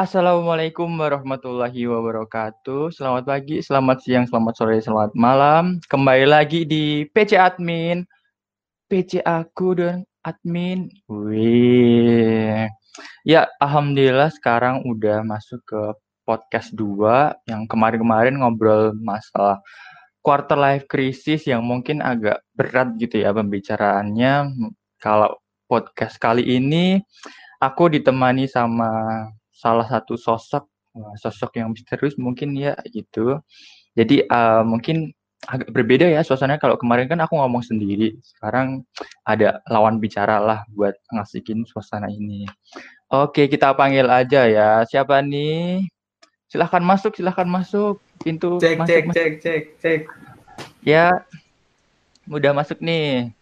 Assalamualaikum warahmatullahi wabarakatuh. Selamat pagi, selamat siang, selamat sore, selamat malam. Kembali lagi di PC Admin. PC aku dan admin. Wih. Ya, alhamdulillah sekarang udah masuk ke podcast 2 yang kemarin-kemarin ngobrol masalah quarter life crisis yang mungkin agak berat gitu ya pembicaraannya. Kalau podcast kali ini aku ditemani sama salah satu sosok sosok yang misterius mungkin ya gitu. Jadi uh, mungkin agak berbeda ya suasananya kalau kemarin kan aku ngomong sendiri. Sekarang ada lawan bicara lah buat ngasihin suasana ini. Oke, kita panggil aja ya. Siapa nih? Silahkan masuk, silahkan masuk. Pintu cek, masuk, cek, masuk. cek, cek, cek. Ya, udah masuk nih.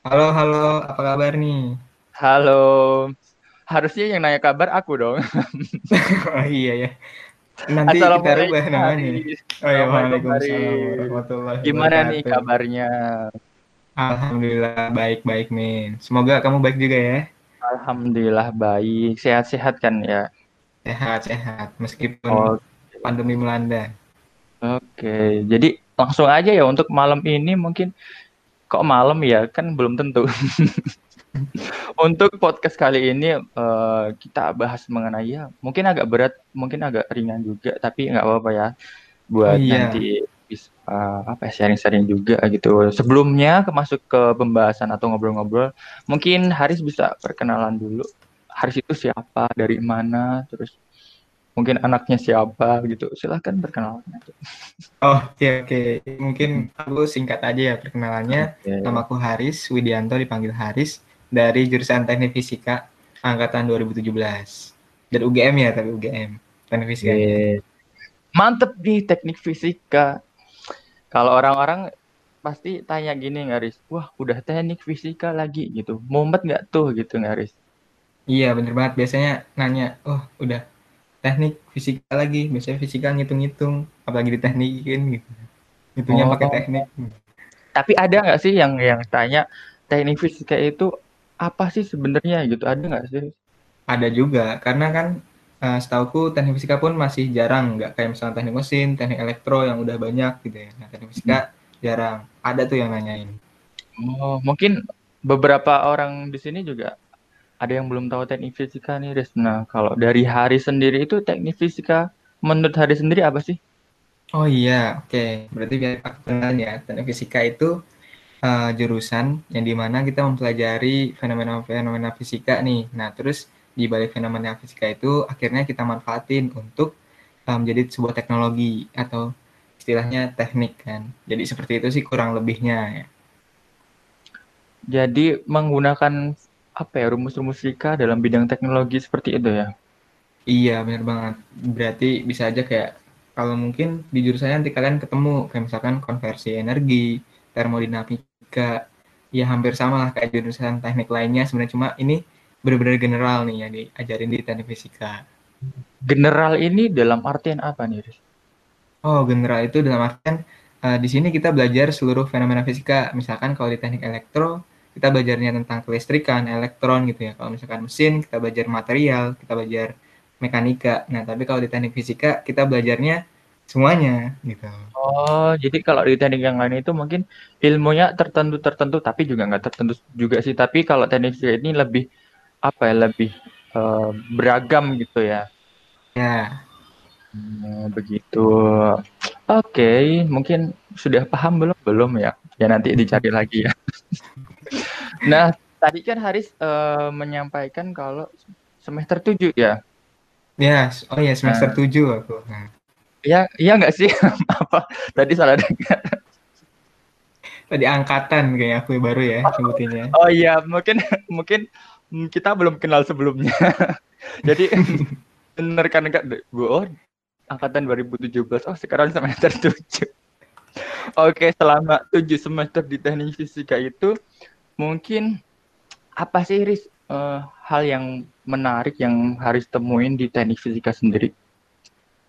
Halo, halo, apa kabar nih? Halo, harusnya yang nanya kabar aku dong. oh iya ya. Nanti kita rubah namanya. Oh iya, Waalaikumsalam warahmatullahi Gimana nih kabarnya? Alhamdulillah baik-baik, Min. Semoga kamu baik juga ya. Alhamdulillah baik. Sehat-sehat kan ya? Sehat-sehat, meskipun oh. pandemi melanda. Oke, jadi langsung aja ya untuk malam ini mungkin kok malam ya kan belum tentu. Untuk podcast kali ini uh, kita bahas mengenai ya mungkin agak berat, mungkin agak ringan juga, tapi nggak apa-apa ya buat iya. nanti bisa uh, apa ya, sharing-sharing juga gitu. Sebelumnya ke masuk ke pembahasan atau ngobrol-ngobrol, mungkin Haris bisa perkenalan dulu. Haris itu siapa, dari mana, terus mungkin anaknya siapa gitu. Silahkan perkenalan. Oh, oke okay, oke. Okay. Mungkin aku singkat aja ya perkenalannya. Okay. Nama aku Haris Widianto dipanggil Haris dari jurusan Teknik Fisika angkatan 2017. Dan UGM ya, tapi UGM. Teknik Fisika. Yeah. Mantep nih Teknik Fisika. Kalau orang-orang pasti tanya gini Ngaris, wah udah Teknik Fisika lagi gitu. Mumet nggak tuh gitu Ngaris? Iya bener banget. Biasanya nanya, oh udah teknik fisika lagi. Biasanya fisika ngitung-ngitung, apalagi di teknikin gitu. Hitungnya oh. pakai teknik. Tapi ada nggak sih yang yang tanya teknik fisika itu apa sih sebenarnya gitu ada nggak sih? Ada juga karena kan uh, setauku teknik fisika pun masih jarang nggak kayak misalnya teknik mesin, teknik elektro yang udah banyak gitu ya. Nah teknik fisika hmm. jarang. Ada tuh yang nanyain. Oh mungkin beberapa orang di sini juga ada yang belum tahu teknik fisika nih, Riz. Nah kalau dari Hari sendiri itu teknik fisika menurut Hari sendiri apa sih? Oh iya, oke. Okay. Berarti biar aku ya, teknik fisika itu uh, jurusan yang di mana kita mempelajari fenomena-fenomena fisika nih. Nah, terus di balik fenomena fisika itu akhirnya kita manfaatin untuk uh, menjadi sebuah teknologi atau istilahnya teknik kan. Jadi seperti itu sih kurang lebihnya ya. Jadi menggunakan apa ya rumus-rumus fisika dalam bidang teknologi seperti itu ya? Iya benar banget. Berarti bisa aja kayak kalau mungkin di jurusannya nanti kalian ketemu kayak misalkan konversi energi, termodinamika juga ya hampir sama lah kayak jurusan teknik lainnya sebenarnya cuma ini benar-benar general nih yang diajarin di teknik fisika. General ini dalam artian apa nih, Riz? Oh, general itu dalam artian uh, di sini kita belajar seluruh fenomena fisika. Misalkan kalau di teknik elektro, kita belajarnya tentang kelistrikan, elektron gitu ya. Kalau misalkan mesin, kita belajar material, kita belajar mekanika. Nah, tapi kalau di teknik fisika, kita belajarnya semuanya gitu. Oh, jadi kalau di teknik yang lain itu mungkin ilmunya tertentu-tertentu tapi juga nggak tertentu juga sih. Tapi kalau teknik ini lebih apa ya, lebih uh, beragam gitu ya. Ya. Hmm, begitu. Oke, okay, mungkin sudah paham belum? Belum ya. Ya nanti dicari lagi ya. nah, tadi kan Haris uh, menyampaikan kalau semester 7 ya. Ya, oh ya semester nah. 7 aku. Nah. Iya, iya nggak sih? Apa tadi salah dengar? Tadi angkatan kayak aku baru ya oh, sebutinnya. Oh iya, mungkin mungkin kita belum kenal sebelumnya. Jadi bener kan enggak Bu? Oh, angkatan 2017. Oh, sekarang semester 7. Oke, selama 7 semester di teknik fisika itu mungkin apa sih Riz uh, hal yang menarik yang harus temuin di teknik fisika sendiri?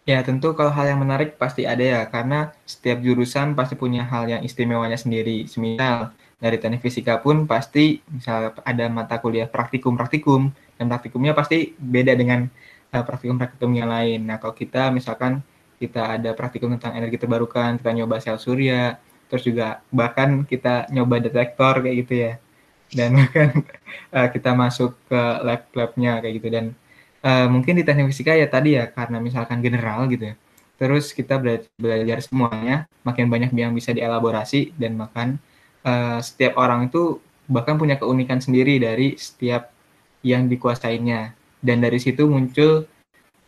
Ya, tentu kalau hal yang menarik pasti ada ya, karena setiap jurusan pasti punya hal yang istimewanya sendiri. Semisal dari teknik fisika pun pasti misal ada mata kuliah praktikum-praktikum dan praktikumnya pasti beda dengan uh, praktikum-praktikum yang lain. Nah, kalau kita misalkan kita ada praktikum tentang energi terbarukan, kita nyoba sel surya, terus juga bahkan kita nyoba detektor kayak gitu ya. Dan bahkan uh, kita masuk ke lab-labnya kayak gitu dan uh, mungkin di teknik fisika ya tadi ya karena misalkan general gitu ya. Terus kita bela belajar semuanya, makin banyak yang bisa dielaborasi dan makan uh, setiap orang itu bahkan punya keunikan sendiri dari setiap yang dikuasainya dan dari situ muncul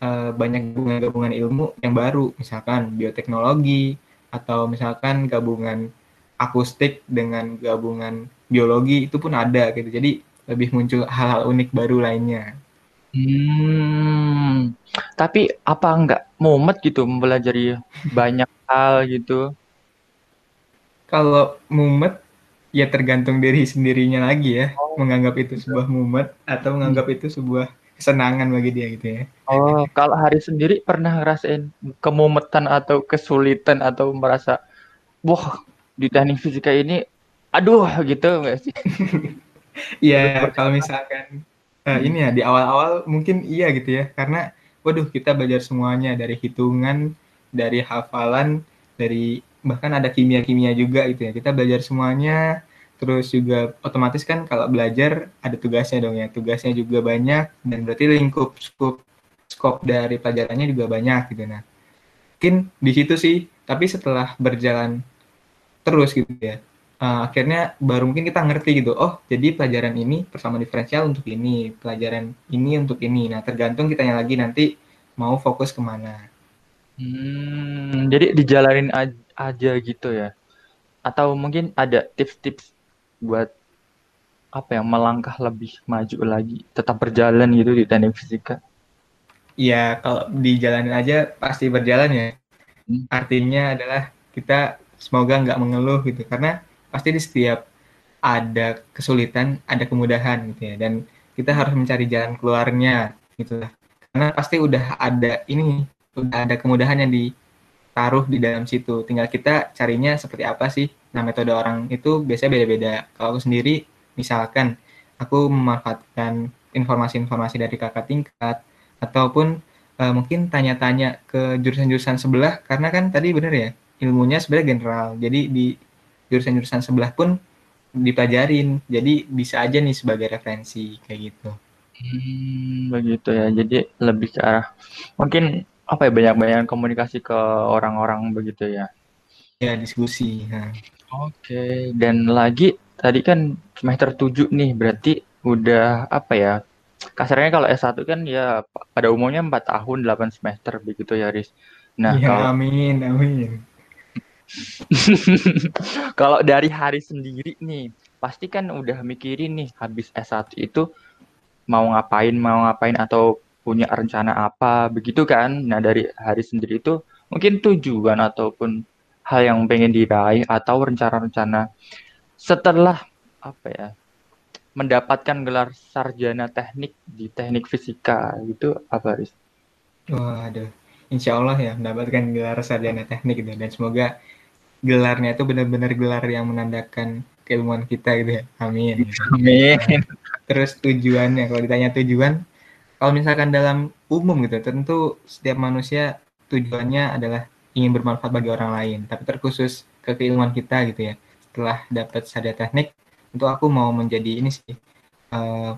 uh, banyak gabungan-gabungan ilmu yang baru misalkan bioteknologi atau misalkan gabungan akustik dengan gabungan biologi itu pun ada gitu. Jadi lebih muncul hal-hal unik baru lainnya hmm tapi apa enggak mumet gitu mempelajari banyak hal gitu kalau mumet ya tergantung diri sendirinya lagi ya oh. menganggap itu sebuah mumet atau menganggap hmm. itu sebuah kesenangan bagi dia gitu ya. Oh, kalau hari sendiri pernah ngerasain kemumetan atau kesulitan atau merasa wah di teknik fisika ini aduh gitu enggak sih? Iya, kalau misalkan uh, ini ya di awal-awal mungkin iya gitu ya karena waduh kita belajar semuanya dari hitungan, dari hafalan, dari bahkan ada kimia-kimia juga gitu ya. Kita belajar semuanya terus juga otomatis kan kalau belajar ada tugasnya dong ya tugasnya juga banyak dan berarti lingkup skop skop dari pelajarannya juga banyak gitu nah mungkin di situ sih tapi setelah berjalan terus gitu ya uh, akhirnya baru mungkin kita ngerti gitu oh jadi pelajaran ini persamaan diferensial untuk ini pelajaran ini untuk ini nah tergantung kitanya lagi nanti mau fokus ke mana hmm, jadi dijalanin aja gitu ya atau mungkin ada tips-tips buat apa ya melangkah lebih maju lagi tetap berjalan gitu di teknik fisika Iya, kalau dijalanin aja pasti berjalan ya. Hmm. Artinya adalah kita semoga nggak mengeluh gitu, karena pasti di setiap ada kesulitan, ada kemudahan gitu ya, dan kita harus mencari jalan keluarnya gitu lah. Karena pasti udah ada ini, udah ada kemudahan yang ditaruh di dalam situ. Tinggal kita carinya seperti apa sih Nah, metode orang itu biasanya beda-beda. Kalau aku sendiri, misalkan aku memanfaatkan informasi-informasi dari kakak tingkat, ataupun uh, mungkin tanya-tanya ke jurusan-jurusan sebelah, karena kan tadi benar ya, ilmunya sebenarnya general. Jadi di jurusan-jurusan sebelah pun dipelajarin. Jadi bisa aja nih sebagai referensi kayak gitu. Hmm, begitu ya. Jadi lebih ke arah mungkin apa ya banyak-banyak komunikasi ke orang-orang begitu ya. Ya, diskusi. Nah. Oke, dan lagi tadi kan semester 7 nih, berarti udah apa ya? Kasarnya kalau S1 kan ya pada umumnya 4 tahun 8 semester begitu ya, Riz. Nah, ya, kalau amin, amin. kalau dari hari sendiri nih, pasti kan udah mikirin nih habis S1 itu mau ngapain, mau ngapain atau punya rencana apa begitu kan. Nah, dari hari sendiri itu mungkin tujuan ataupun hal yang pengen diraih atau rencana-rencana setelah apa ya mendapatkan gelar sarjana teknik di teknik fisika itu apa Riz? Wah, aduh. Insya Allah ya mendapatkan gelar sarjana teknik gitu dan semoga gelarnya itu benar-benar gelar yang menandakan keilmuan kita gitu ya. Amin. Amin. Terus tujuannya kalau ditanya tujuan kalau misalkan dalam umum gitu tentu setiap manusia tujuannya adalah ingin bermanfaat bagi orang lain, tapi terkhusus ke keilmuan kita gitu ya. Setelah dapat sadar teknik, untuk aku mau menjadi ini sih uh,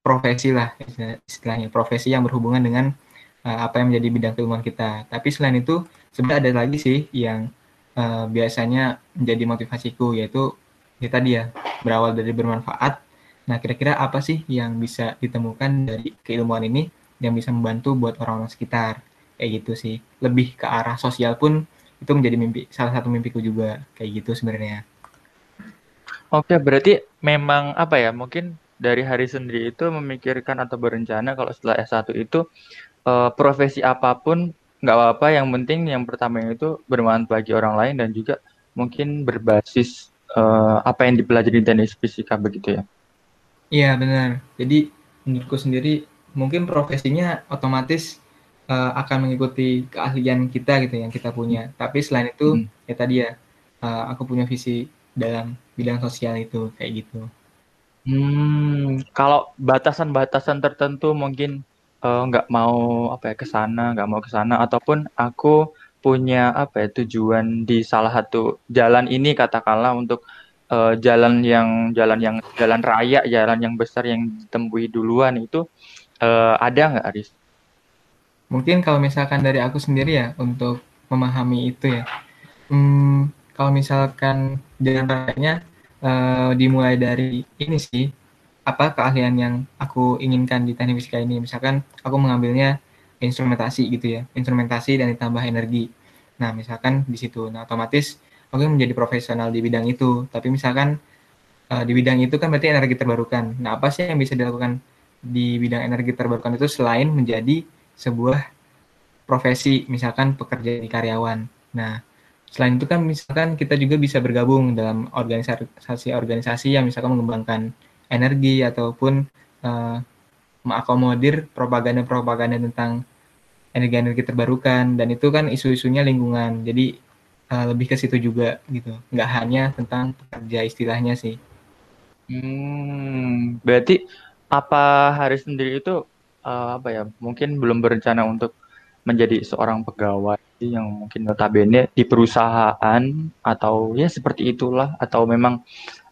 profesi lah istilahnya, profesi yang berhubungan dengan uh, apa yang menjadi bidang keilmuan kita. Tapi selain itu sebenarnya ada lagi sih yang uh, biasanya menjadi motivasiku yaitu ya tadi ya berawal dari bermanfaat. Nah kira-kira apa sih yang bisa ditemukan dari keilmuan ini yang bisa membantu buat orang-orang sekitar? kayak gitu sih lebih ke arah sosial pun itu menjadi mimpi salah satu mimpiku juga kayak gitu sebenarnya oke berarti memang apa ya mungkin dari hari sendiri itu memikirkan atau berencana kalau setelah S1 itu uh, profesi apa pun nggak apa-apa yang penting yang pertama itu bermanfaat bagi orang lain dan juga mungkin berbasis uh, apa yang dipelajari di teknik fisika begitu ya iya benar jadi menurutku sendiri mungkin profesinya otomatis uh, akan mengikuti keahlian kita gitu yang kita punya. Tapi selain itu hmm. ya tadi ya uh, aku punya visi dalam bidang sosial itu kayak gitu. Hmm, kalau batasan-batasan tertentu mungkin uh, nggak mau apa ya ke sana, nggak mau ke sana ataupun aku punya apa ya tujuan di salah satu jalan ini katakanlah untuk uh, jalan yang jalan yang jalan raya, jalan yang besar yang ditemui duluan itu uh, ada nggak Aris? Mungkin kalau misalkan dari aku sendiri ya untuk memahami itu ya. Hmm, kalau misalkan jalan rayanya uh, dimulai dari ini sih apa keahlian yang aku inginkan di teknik fisika ini? Misalkan aku mengambilnya instrumentasi gitu ya instrumentasi dan ditambah energi. Nah misalkan di situ. Nah otomatis aku menjadi profesional di bidang itu. Tapi misalkan uh, di bidang itu kan berarti energi terbarukan. Nah apa sih yang bisa dilakukan di bidang energi terbarukan itu selain menjadi sebuah profesi? Misalkan pekerja di karyawan. Nah selain itu kan misalkan kita juga bisa bergabung dalam organisasi-organisasi yang misalkan mengembangkan energi ataupun uh, mengakomodir propaganda-propaganda tentang energi-energi terbarukan. Dan itu kan isu-isunya lingkungan. Jadi uh, lebih ke situ juga gitu. Nggak hanya tentang pekerja istilahnya sih. Hmm, berarti apa hari sendiri itu uh, apa ya mungkin belum berencana untuk menjadi seorang pegawai yang mungkin notabene di perusahaan atau ya seperti itulah. Atau memang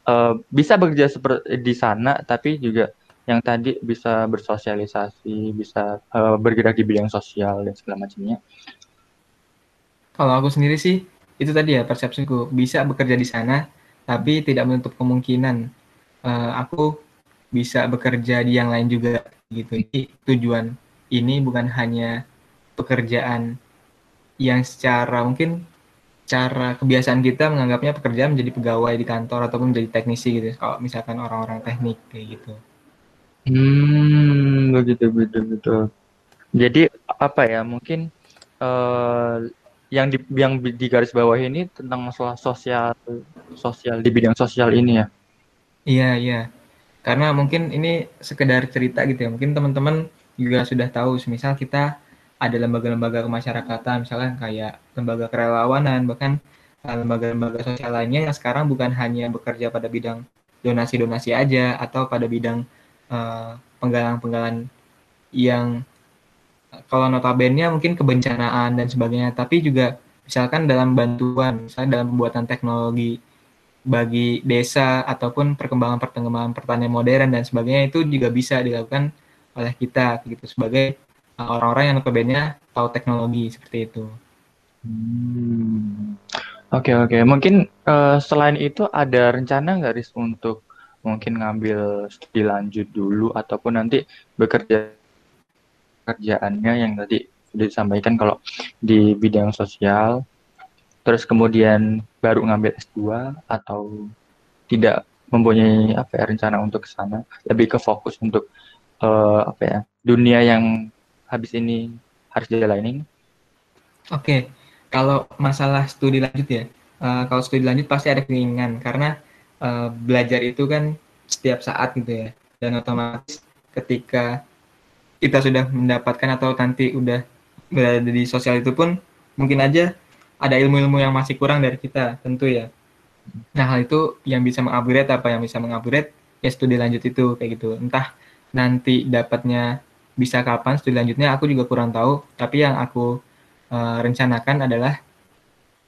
uh, bisa bekerja seperti di sana tapi juga yang tadi bisa bersosialisasi, bisa uh, bergerak di bidang sosial dan segala macamnya. Kalau aku sendiri sih itu tadi ya persepsiku bisa bekerja di sana tapi tidak menutup kemungkinan uh, aku bisa bekerja di yang lain juga gitu. Jadi tujuan ini bukan hanya pekerjaan yang secara mungkin cara kebiasaan kita menganggapnya pekerjaan menjadi pegawai di kantor ataupun menjadi teknisi gitu kalau misalkan orang-orang teknik kayak gitu. Hmm begitu begitu begitu. Jadi apa ya mungkin uh, yang di yang di garis bawah ini tentang masalah sosial sosial di bidang sosial ini ya? Iya iya. Karena mungkin ini sekedar cerita gitu ya. Mungkin teman-teman juga sudah tahu misal kita ada lembaga-lembaga kemasyarakatan misalkan kayak lembaga kerelawanan bahkan eh, lembaga-lembaga sosial lainnya yang sekarang bukan hanya bekerja pada bidang donasi-donasi aja atau pada bidang uh, penggalang-penggalan yang kalau notabene mungkin kebencanaan dan sebagainya tapi juga misalkan dalam bantuan misalnya dalam pembuatan teknologi bagi desa ataupun perkembangan-perkembangan pertanian modern dan sebagainya itu juga bisa dilakukan oleh kita gitu. Sebagai orang-orang yang notabene tahu teknologi seperti itu. Hmm. Oke okay, oke, okay. mungkin uh, selain itu ada rencana nggak Riz untuk mungkin ngambil studi lanjut dulu ataupun nanti bekerja kerjaannya yang tadi sudah disampaikan kalau di bidang sosial, terus kemudian baru ngambil S2 atau tidak mempunyai apa ya rencana untuk ke sana, lebih ke fokus untuk uh, apa ya dunia yang habis ini harus dijalanin? Oke, kalau masalah studi lanjut ya, uh, kalau studi lanjut pasti ada keinginan karena uh, belajar itu kan setiap saat gitu ya, dan otomatis ketika kita sudah mendapatkan atau nanti udah berada di sosial itu pun mungkin aja ada ilmu-ilmu yang masih kurang dari kita tentu ya. Nah hal itu yang bisa mengupgrade apa yang bisa mengupgrade ya studi lanjut itu kayak gitu. Entah nanti dapatnya bisa kapan studi lanjutnya aku juga kurang tahu. Tapi yang aku uh, rencanakan adalah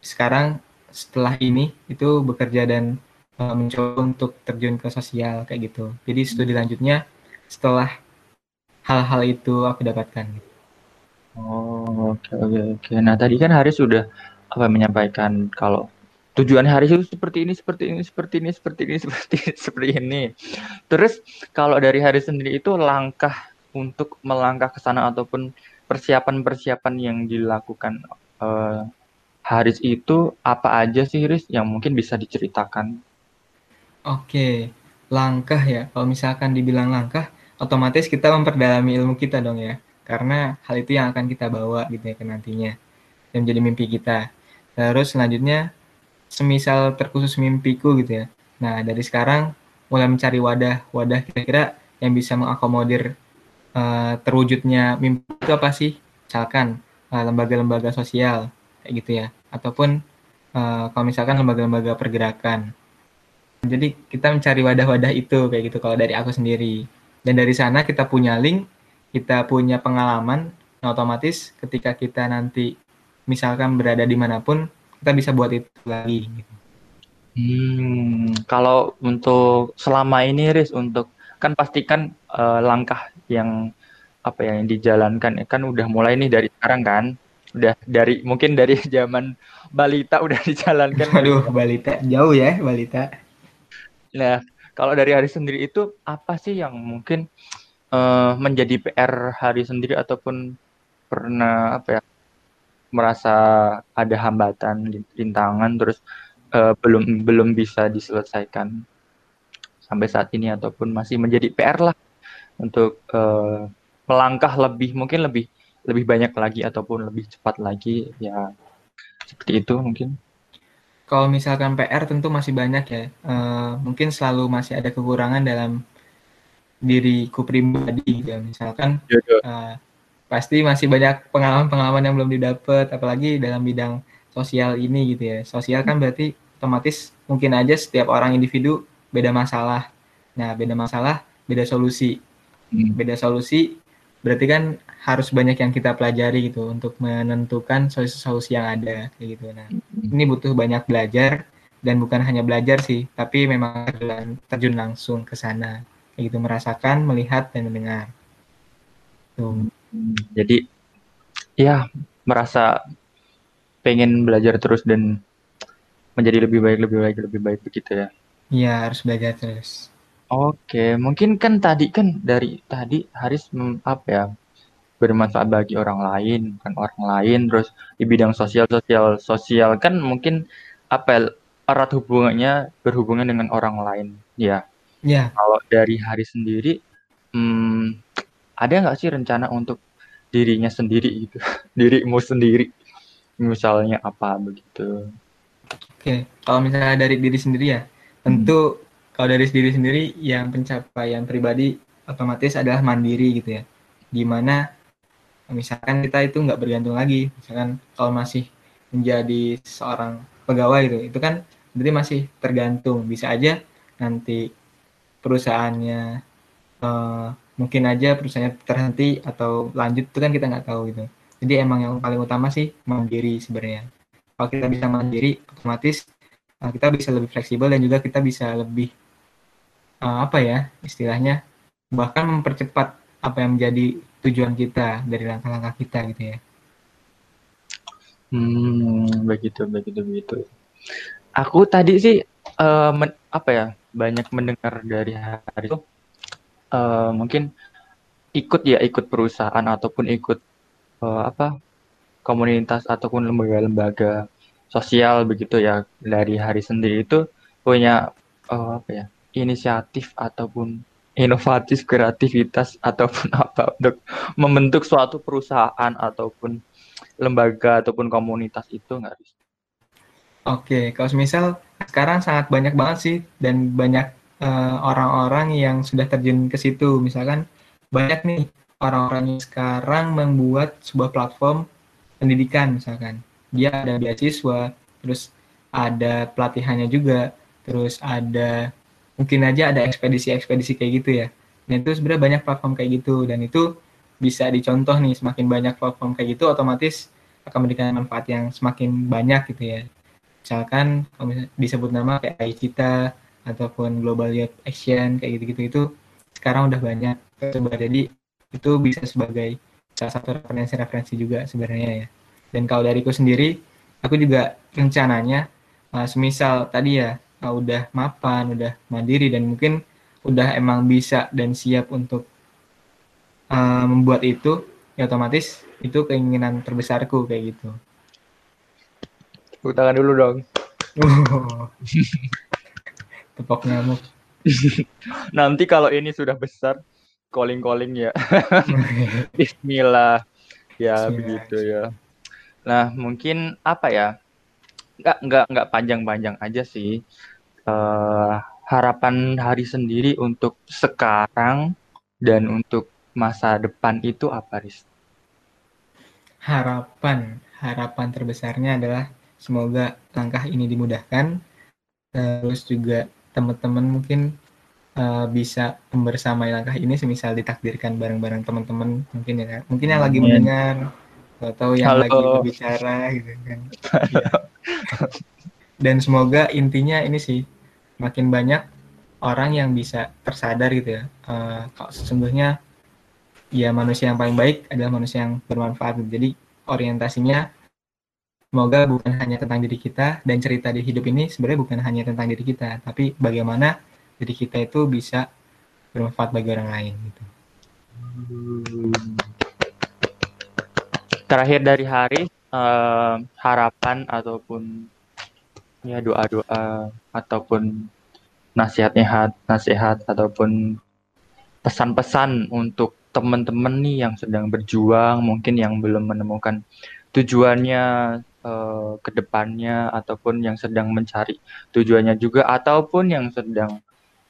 sekarang setelah ini itu bekerja dan uh, mencoba untuk terjun ke sosial kayak gitu. Jadi studi lanjutnya setelah hal-hal itu aku dapatkan. Oh oke okay, oke okay, oke. Okay. nah tadi kan Haris sudah apa menyampaikan kalau tujuan Haris itu seperti ini seperti ini seperti ini seperti ini seperti ini, seperti ini. Terus kalau dari Haris sendiri itu langkah untuk melangkah ke sana ataupun persiapan-persiapan yang dilakukan uh, Haris itu apa aja sih Haris yang mungkin bisa diceritakan? Oke, langkah ya. Kalau misalkan dibilang langkah, otomatis kita memperdalami ilmu kita dong ya. Karena hal itu yang akan kita bawa gitu ya ke nantinya. Dan menjadi mimpi kita. Terus selanjutnya, semisal terkhusus mimpiku gitu ya. Nah, dari sekarang mulai mencari wadah, wadah kira-kira yang bisa mengakomodir uh, terwujudnya mimpi itu apa sih? Misalkan lembaga lembaga-lembaga sosial kayak gitu ya, ataupun uh, kalau misalkan lembaga-lembaga pergerakan. Jadi kita mencari wadah-wadah itu kayak gitu kalau dari aku sendiri. Dan dari sana kita punya link kita punya pengalaman, nah otomatis ketika kita nanti misalkan berada di mana pun, kita bisa buat itu lagi. Gitu. Hmm, kalau untuk selama ini, Riz, untuk kan pastikan uh, langkah yang apa ya yang dijalankan kan udah mulai nih dari sekarang kan udah dari mungkin dari zaman balita udah dijalankan. Aduh, balita jauh ya balita. Nah, kalau dari hari sendiri itu apa sih yang mungkin uh, menjadi PR hari sendiri ataupun pernah apa ya merasa ada hambatan rintangan terus uh, belum belum bisa diselesaikan sampai saat ini ataupun masih menjadi PR lah untuk uh, melangkah lebih mungkin lebih lebih banyak lagi ataupun lebih cepat lagi ya seperti itu mungkin. Kalau misalkan PR tentu masih banyak ya. Uh, mungkin selalu masih ada kekurangan dalam diriku pribadi ya misalkan uh, pasti masih banyak pengalaman-pengalaman yang belum didapat apalagi dalam bidang sosial ini gitu ya. Sosial kan berarti otomatis mungkin aja setiap orang individu beda masalah. Nah beda masalah beda solusi. Beda solusi berarti kan harus banyak yang kita pelajari gitu untuk menentukan solusi-solusi yang ada kayak gitu. Nah, hmm. ini butuh banyak belajar dan bukan hanya belajar sih, tapi memang terjun langsung ke sana kayak gitu merasakan, melihat dan mendengar. Tuh. Jadi ya merasa pengen belajar terus dan menjadi lebih baik, lebih baik, lebih baik begitu ya. Iya, harus belajar terus. Oke, mungkin kan tadi kan dari tadi Haris apa ya bermanfaat bagi orang lain, kan orang lain, terus di bidang sosial sosial sosial kan mungkin apa ya, erat hubungannya berhubungan dengan orang lain, ya. Ya. Kalau dari Haris sendiri, hmm, ada nggak sih rencana untuk dirinya sendiri gitu, dirimu sendiri, misalnya apa begitu? Oke, kalau misalnya dari diri sendiri ya, tentu kalau dari diri sendiri yang pencapaian pribadi otomatis adalah mandiri gitu ya. Di mana misalkan kita itu nggak bergantung lagi. Misalkan kalau masih menjadi seorang pegawai itu itu kan berarti masih tergantung. Bisa aja nanti perusahaannya uh, mungkin aja perusahaannya terhenti atau lanjut itu kan kita nggak tahu gitu. Jadi emang yang paling utama sih mandiri sebenarnya. Kalau kita bisa mandiri otomatis uh, kita bisa lebih fleksibel dan juga kita bisa lebih uh, apa ya istilahnya bahkan mempercepat apa yang menjadi tujuan kita dari langkah-langkah kita gitu ya. Hmm, begitu, begitu, begitu. Aku tadi sih uh, men, apa ya banyak mendengar dari hari itu uh, mungkin ikut ya ikut perusahaan ataupun ikut uh, apa komunitas ataupun lembaga-lembaga sosial begitu ya dari hari sendiri itu punya uh, apa ya inisiatif ataupun inovatif kreativitas ataupun apa untuk membentuk suatu perusahaan ataupun lembaga ataupun komunitas itu nggak Oke, kalau misal sekarang sangat banyak banget sih dan banyak uh, orang-orang yang sudah terjun ke situ. Misalkan banyak nih orang-orang yang sekarang membuat sebuah platform pendidikan misalkan. Dia ada beasiswa, terus ada pelatihannya juga, terus ada mungkin aja ada ekspedisi-ekspedisi kayak gitu ya. Dan itu sebenarnya banyak platform kayak gitu dan itu bisa dicontoh nih semakin banyak platform kayak gitu otomatis akan memberikan manfaat yang semakin banyak gitu ya. Misalkan kalau disebut nama kayak Aicita ataupun Global Youth Action kayak gitu-gitu itu sekarang udah banyak coba jadi itu bisa sebagai salah satu referensi-referensi juga sebenarnya ya. Dan kalau dariku sendiri, aku juga rencananya, uh, semisal tadi ya uh, udah mapan, udah mandiri dan mungkin udah emang bisa dan siap untuk uh, membuat itu, ya otomatis itu keinginan terbesarku kayak gitu. Tepuk tangan dulu dong. Tepok nyamuk. Nanti kalau ini sudah besar, calling-calling ya. Bismillah. Ya Bismillah. begitu ya. Nah mungkin apa ya? Nggak nggak nggak panjang-panjang aja sih uh, harapan hari sendiri untuk sekarang dan untuk masa depan itu apa Riz? Harapan harapan terbesarnya adalah semoga langkah ini dimudahkan terus juga teman-teman mungkin uh, bisa membersamai langkah ini semisal ditakdirkan bareng-bareng teman-teman mungkin ya mungkin yang lagi mendengar atau yang Halo. lagi berbicara gitu kan ya. dan semoga intinya ini sih makin banyak orang yang bisa tersadar gitu ya uh, kalau sesungguhnya ya manusia yang paling baik adalah manusia yang bermanfaat gitu. jadi orientasinya semoga bukan hanya tentang diri kita dan cerita di hidup ini sebenarnya bukan hanya tentang diri kita tapi bagaimana diri kita itu bisa bermanfaat bagi orang lain gitu. Terakhir dari hari uh, harapan ataupun ya doa-doa ataupun nasihat-nasihat nasihat ataupun pesan-pesan untuk teman-teman nih yang sedang berjuang mungkin yang belum menemukan tujuannya uh, ke depannya ataupun yang sedang mencari tujuannya juga ataupun yang sedang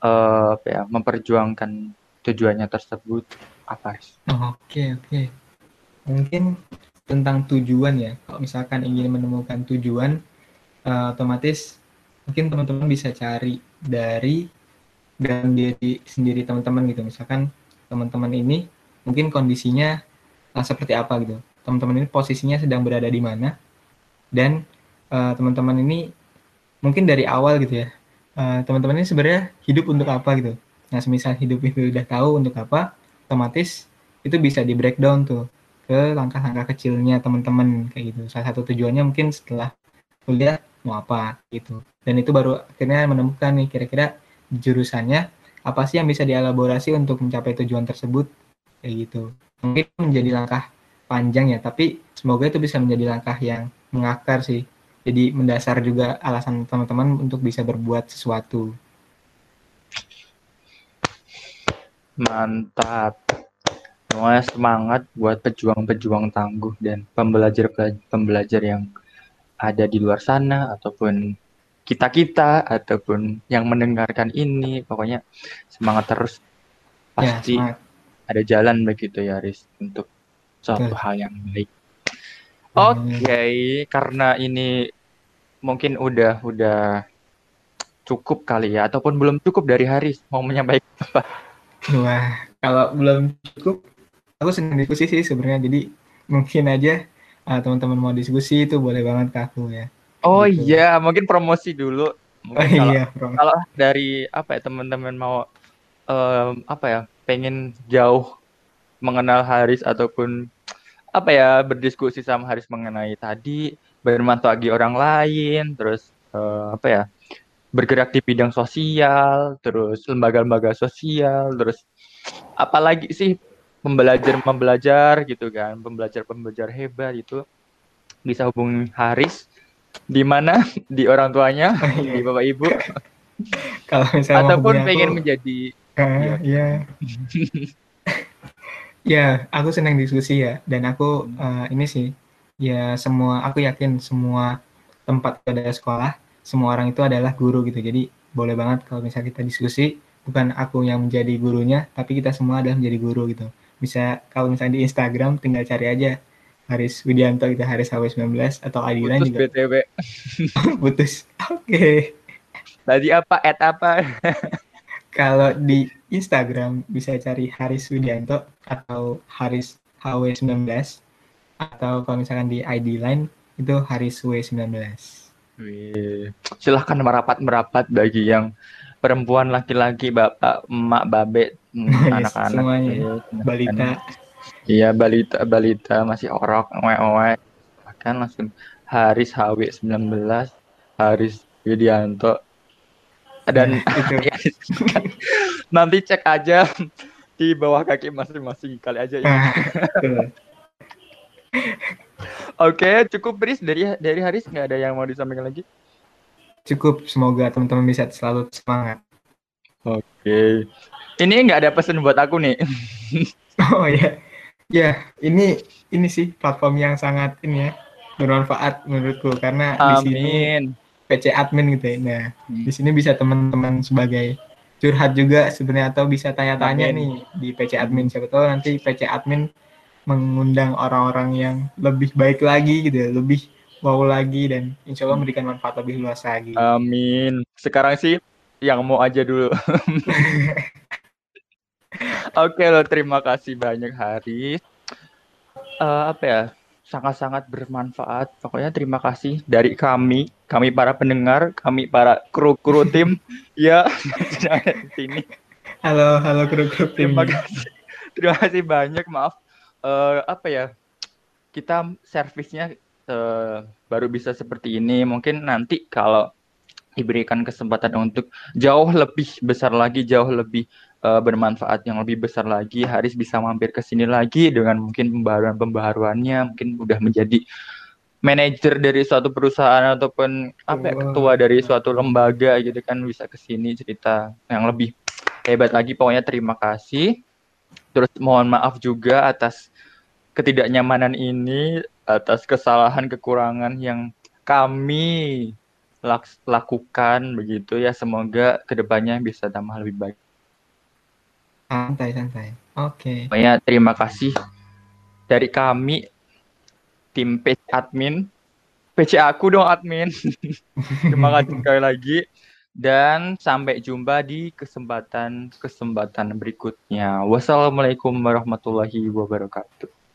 uh, apa ya memperjuangkan tujuannya tersebut apa oke oke. Mungkin tentang tujuan ya. Kalau misalkan ingin menemukan tujuan uh, otomatis mungkin teman-teman bisa cari dari dalam diri sendiri teman-teman gitu. Misalkan teman-teman ini mungkin kondisinya uh, seperti apa gitu. Teman-teman ini posisinya sedang berada di mana? Dan uh, teman-teman ini mungkin dari awal gitu ya eh, teman-teman ini sebenarnya hidup untuk apa gitu. Nah, semisal hidup itu udah tahu untuk apa, otomatis itu bisa di breakdown tuh ke langkah-langkah kecilnya teman-teman kayak gitu. Salah satu tujuannya mungkin setelah kuliah mau apa gitu. Dan itu baru akhirnya menemukan nih kira-kira jurusannya apa sih yang bisa dielaborasi untuk mencapai tujuan tersebut kayak gitu. Mungkin menjadi langkah panjang ya, tapi semoga itu bisa menjadi langkah yang mengakar sih jadi mendasar juga alasan teman-teman untuk bisa berbuat sesuatu. Mantap. Semuanya semangat buat pejuang-pejuang tangguh dan pembelajar-pembelajar yang ada di luar sana ataupun kita-kita ataupun yang mendengarkan ini. Pokoknya semangat terus. Pasti ya, ada jalan begitu ya Riz untuk suatu hal yang baik. Oke, okay, karena ini mungkin udah udah cukup kali ya ataupun belum cukup dari hari mau menyampaikan apa? Wah, kalau belum cukup aku senang diskusi sih sebenarnya. Jadi mungkin aja uh, teman-teman mau diskusi itu boleh banget ke aku ya. Oh gitu. iya, mungkin promosi dulu. Mungkin oh, kalau, iya, promosi. kalau dari apa ya teman-teman mau um, apa ya pengen jauh mengenal Haris ataupun apa ya berdiskusi sama Haris mengenai tadi bermanfaat bagi orang lain, terus uh, apa ya bergerak di bidang sosial, terus lembaga-lembaga sosial, terus apalagi sih pembelajar pembelajar gitu kan, pembelajar pembelajar hebat itu bisa hubungi Haris di mana? Di orang tuanya, di bapak ibu. Kalau misalnya ataupun pengen aku, menjadi uh, ya. ya, aku senang diskusi ya dan aku uh, ini sih ya semua aku yakin semua tempat ada sekolah semua orang itu adalah guru gitu. Jadi boleh banget kalau misalnya kita diskusi bukan aku yang menjadi gurunya tapi kita semua adalah menjadi guru gitu bisa kalau misalnya di Instagram tinggal cari aja Haris Widianto gitu Haris HW19 atau Adilan juga BTW putus oke okay. tadi apa at apa kalau di Instagram bisa cari Haris Widianto atau Haris HW19 atau kalau misalkan di ID line itu Haris W19. Wih. Silahkan merapat-merapat bagi yang perempuan, laki-laki, bapak, emak, babe, mm, anak-anak, semuanya. Ya, balita. Iya, balita, balita masih orok, owe-owe. Bahkan langsung Haris HW19, Haris Widianto. Dan nah, nanti cek aja di bawah kaki masing-masing kali aja ya. Nah, Oke, cukup Pris dari dari Haris nggak ada yang mau disampaikan lagi? Cukup, semoga teman-teman bisa selalu semangat. Oke. Ini nggak ada pesan buat aku nih. oh ya, ya ini ini sih platform yang sangat ini ya bermanfaat menurutku karena Amin. di sini PC admin gitu ya. Nah, hmm. di sini bisa teman-teman sebagai curhat juga sebenarnya atau bisa tanya-tanya nih di PC admin siapa tahu nanti PC admin mengundang orang-orang yang lebih baik lagi gitu ya, lebih wow lagi dan insya Allah memberikan manfaat lebih luas lagi. Amin. Sekarang sih yang mau aja dulu. Oke loh, terima kasih banyak Haris. Uh, apa ya? Sangat-sangat bermanfaat. Pokoknya terima kasih dari kami, kami para pendengar, kami para kru-kru tim. ya, di sini. Halo, halo kru-kru tim. Terima kasih. Terima kasih banyak. Maaf. Uh, apa ya? Kita servisnya uh, baru bisa seperti ini. Mungkin nanti kalau diberikan kesempatan untuk jauh lebih besar lagi, jauh lebih uh, bermanfaat yang lebih besar lagi, Haris bisa mampir ke sini lagi dengan mungkin pembaharuan-pembaharuannya, mungkin udah menjadi manajer dari suatu perusahaan ataupun apa ya, ketua dari suatu lembaga gitu kan bisa ke sini cerita yang lebih hebat lagi. Pokoknya terima kasih. Terus mohon maaf juga atas ketidaknyamanan ini, atas kesalahan kekurangan yang kami lakukan begitu ya. Semoga ke depannya bisa tambah lebih baik. Santai santai. Oke. Okay. banyak terima kasih dari kami tim PC admin. PC aku dong admin. Terima kasih sekali lagi. Dan sampai jumpa di kesempatan kesempatan berikutnya. Wassalamualaikum warahmatullahi wabarakatuh